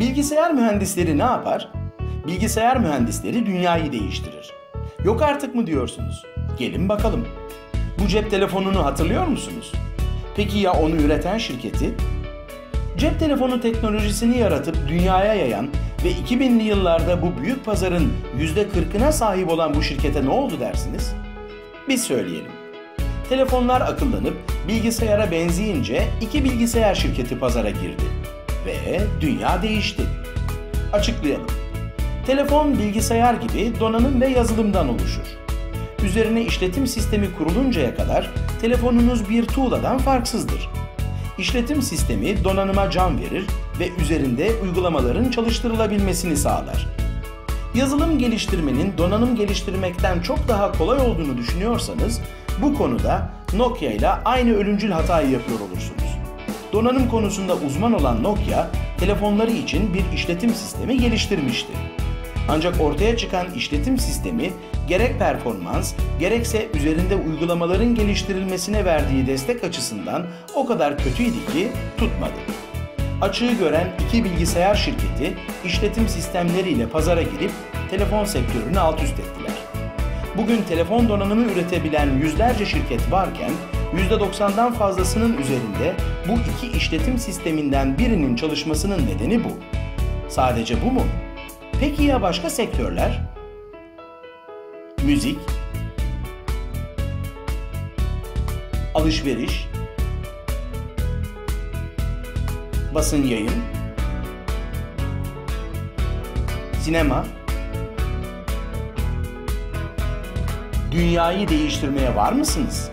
Bilgisayar mühendisleri ne yapar? Bilgisayar mühendisleri dünyayı değiştirir. Yok artık mı diyorsunuz? Gelin bakalım. Bu cep telefonunu hatırlıyor musunuz? Peki ya onu üreten şirketi? Cep telefonu teknolojisini yaratıp dünyaya yayan ve 2000'li yıllarda bu büyük pazarın %40'ına sahip olan bu şirkete ne oldu dersiniz? Biz söyleyelim. Telefonlar akıllanıp bilgisayara benzeyince iki bilgisayar şirketi pazara girdi. Ve dünya değişti. Açıklayalım. Telefon bilgisayar gibi donanım ve yazılımdan oluşur. Üzerine işletim sistemi kuruluncaya kadar telefonunuz bir tuğladan farksızdır. İşletim sistemi donanıma can verir ve üzerinde uygulamaların çalıştırılabilmesini sağlar. Yazılım geliştirmenin donanım geliştirmekten çok daha kolay olduğunu düşünüyorsanız bu konuda Nokia ile aynı ölümcül hatayı yapıyor olursunuz. Donanım konusunda uzman olan Nokia, telefonları için bir işletim sistemi geliştirmişti. Ancak ortaya çıkan işletim sistemi gerek performans gerekse üzerinde uygulamaların geliştirilmesine verdiği destek açısından o kadar kötüydü ki tutmadı. Açığı gören iki bilgisayar şirketi işletim sistemleriyle pazara girip telefon sektörünü alt üst ettiler. Bugün telefon donanımı üretebilen yüzlerce şirket varken %90'dan fazlasının üzerinde bu iki işletim sisteminden birinin çalışmasının nedeni bu. Sadece bu mu? Peki ya başka sektörler? Müzik, alışveriş, basın yayın, sinema, dünyayı değiştirmeye var mısınız?